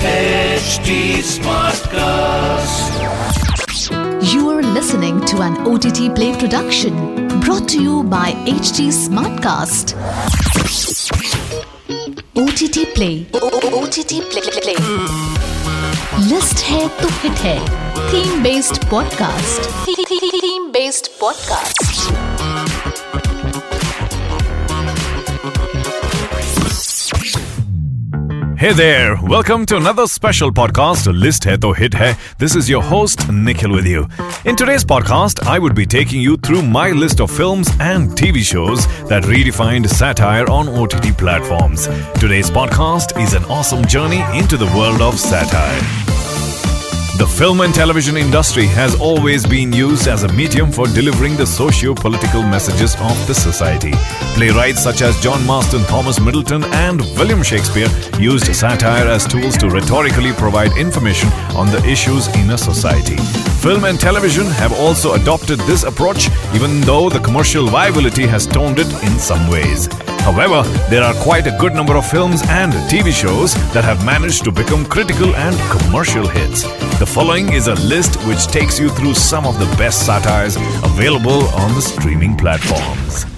HD Smartcast. You are listening to an OTT Play production brought to you by HT Smartcast. OTT Play. OTT Play. Play. List है तो hit है theme based podcast theme based podcast Hey there, welcome to another special podcast, List Hai To Hit Hai. This is your host, Nikhil with you. In today's podcast, I would be taking you through my list of films and TV shows that redefined satire on OTT platforms. Today's podcast is an awesome journey into the world of satire. The film and television industry has always been used as a medium for delivering the socio political messages of the society. Playwrights such as John Marston, Thomas Middleton, and William Shakespeare used satire as tools to rhetorically provide information on the issues in a society. Film and television have also adopted this approach, even though the commercial viability has toned it in some ways. However, there are quite a good number of films and TV shows that have managed to become critical and commercial hits. The following is a list which takes you through some of the best satires available on the streaming platforms.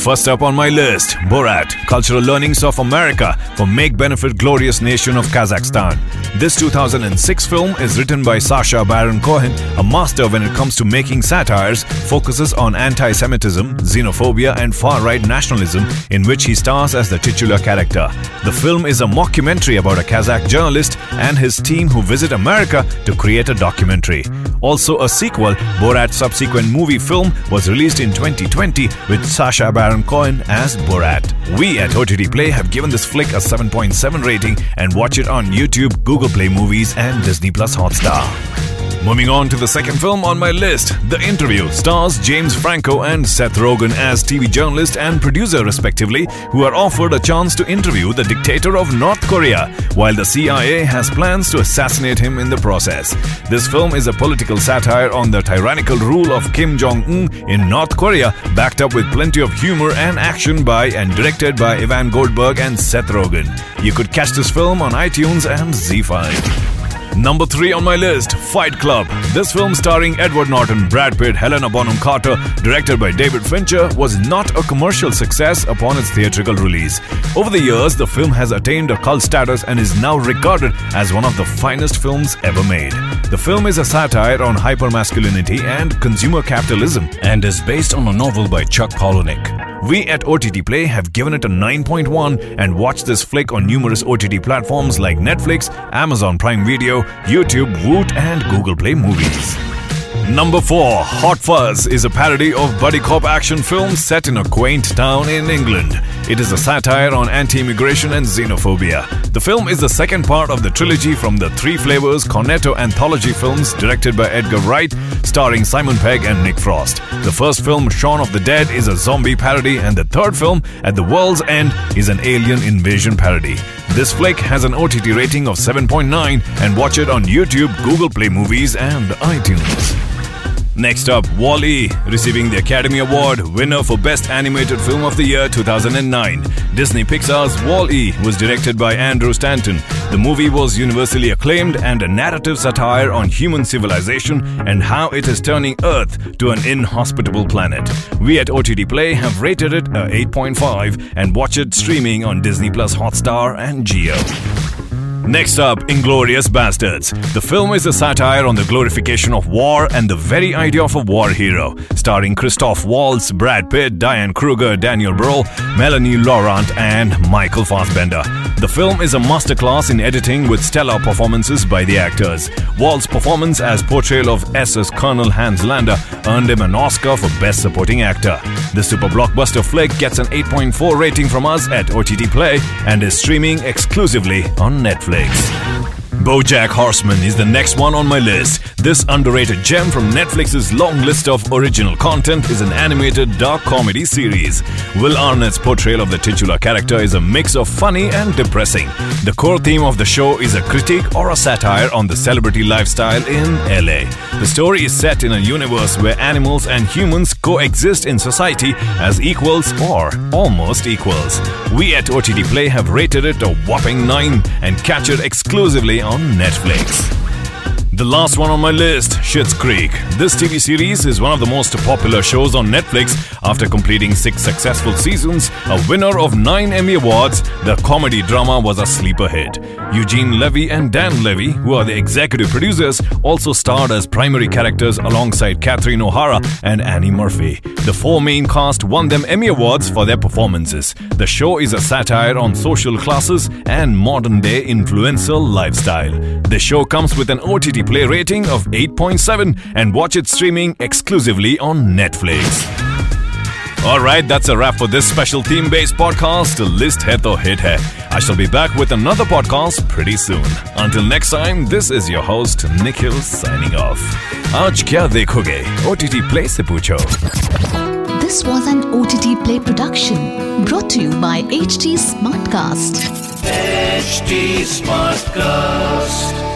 First up on my list, Borat, Cultural Learnings of America for Make Benefit Glorious Nation of Kazakhstan. This 2006 film is written by Sacha Baron Cohen, a master when it comes to making satires, focuses on anti-Semitism, xenophobia and far-right nationalism in which he stars as the titular character. The film is a mockumentary about a Kazakh journalist and his team who visit America to create a documentary. Also a sequel, Borat's subsequent movie film was released in 2020 with Sacha Baron Cohen as Borat. We at OTT Play have given this flick a 7.7 rating and watch it on YouTube, Google Play Movies and Disney Plus Hotstar. Moving on to the second film on my list, The Interview stars James Franco and Seth Rogen as TV journalist and producer, respectively, who are offered a chance to interview the dictator of North Korea, while the CIA has plans to assassinate him in the process. This film is a political satire on the tyrannical rule of Kim Jong un in North Korea, backed up with plenty of humor and action by and directed by Evan Goldberg and Seth Rogen. You could catch this film on iTunes and ZEE5. Number 3 on my list, Fight Club. This film starring Edward Norton, Brad Pitt, Helena Bonham Carter, directed by David Fincher, was not a commercial success upon its theatrical release. Over the years, the film has attained a cult status and is now regarded as one of the finest films ever made. The film is a satire on hypermasculinity and consumer capitalism and is based on a novel by Chuck Palahniuk. We at OTT Play have given it a 9.1 and watched this flick on numerous OTT platforms like Netflix, Amazon Prime Video, YouTube, Voot, and Google Play Movies. Number 4 Hot Fuzz is a parody of buddy cop action film set in a quaint town in England. It is a satire on anti immigration and xenophobia. The film is the second part of the trilogy from the Three Flavors Cornetto anthology films directed by Edgar Wright, starring Simon Pegg and Nick Frost. The first film, Shaun of the Dead, is a zombie parody, and the third film, At the World's End, is an alien invasion parody. This flick has an OTT rating of 7.9 and watch it on YouTube, Google Play Movies, and iTunes. Next up, Wall-E, receiving the Academy Award, winner for Best Animated Film of the Year 2009. Disney Pixar's Wall-E was directed by Andrew Stanton. The movie was universally acclaimed and a narrative satire on human civilization and how it is turning Earth to an inhospitable planet. We at OTT Play have rated it a 8.5 and watch it streaming on Disney Plus Hotstar and Jio. Next up, Inglourious Basterds. The film is a satire on the glorification of war and the very idea of a war hero. Starring Christoph Waltz, Brad Pitt, Diane Kruger, Daniel Brühl, Melanie Laurent, and Michael Fassbender. The film is a masterclass in editing with stellar performances by the actors. Waltz's performance as portrayal of SS Colonel Hans Landa earned him an Oscar for Best Supporting Actor. The super blockbuster flick gets an 8.4 rating from us at OTT Play and is streaming exclusively on Netflix. Netflix. Bojack Horseman is the next one on my list. This underrated gem from Netflix's long list of original content is an animated dark comedy series. Will Arnett's portrayal of the titular character is a mix of funny and depressing. The core theme of the show is a critique or a satire on the celebrity lifestyle in LA. The story is set in a universe where animals and humans coexist in society as equals or almost equals. We at OTT Play have rated it a whopping 9 and catch it exclusively on Netflix. The last one on my list, Schitt's Creek. This TV series is one of the most popular shows on Netflix. After completing six successful seasons, a winner of nine Emmy Awards, the comedy drama was a sleeper hit. Eugene Levy and Dan Levy, who are the executive producers, also starred as primary characters alongside Catherine O'Hara and Annie Murphy. The four main cast won them Emmy Awards for their performances. The show is a satire on social classes and modern day influencer lifestyle. The show comes with an OTT Play rating of 8.7 and watch it streaming exclusively on Netflix. Alright, that's a wrap for this special theme based podcast, List Hit or Hit Hai. I shall be back with another podcast pretty soon. Until next time, this is your host Nikhil signing off. Aaj kya dekhoge? OTT Play se pucho. This was an OTT Play production brought to you by HT Smartcast. HT Smartcast.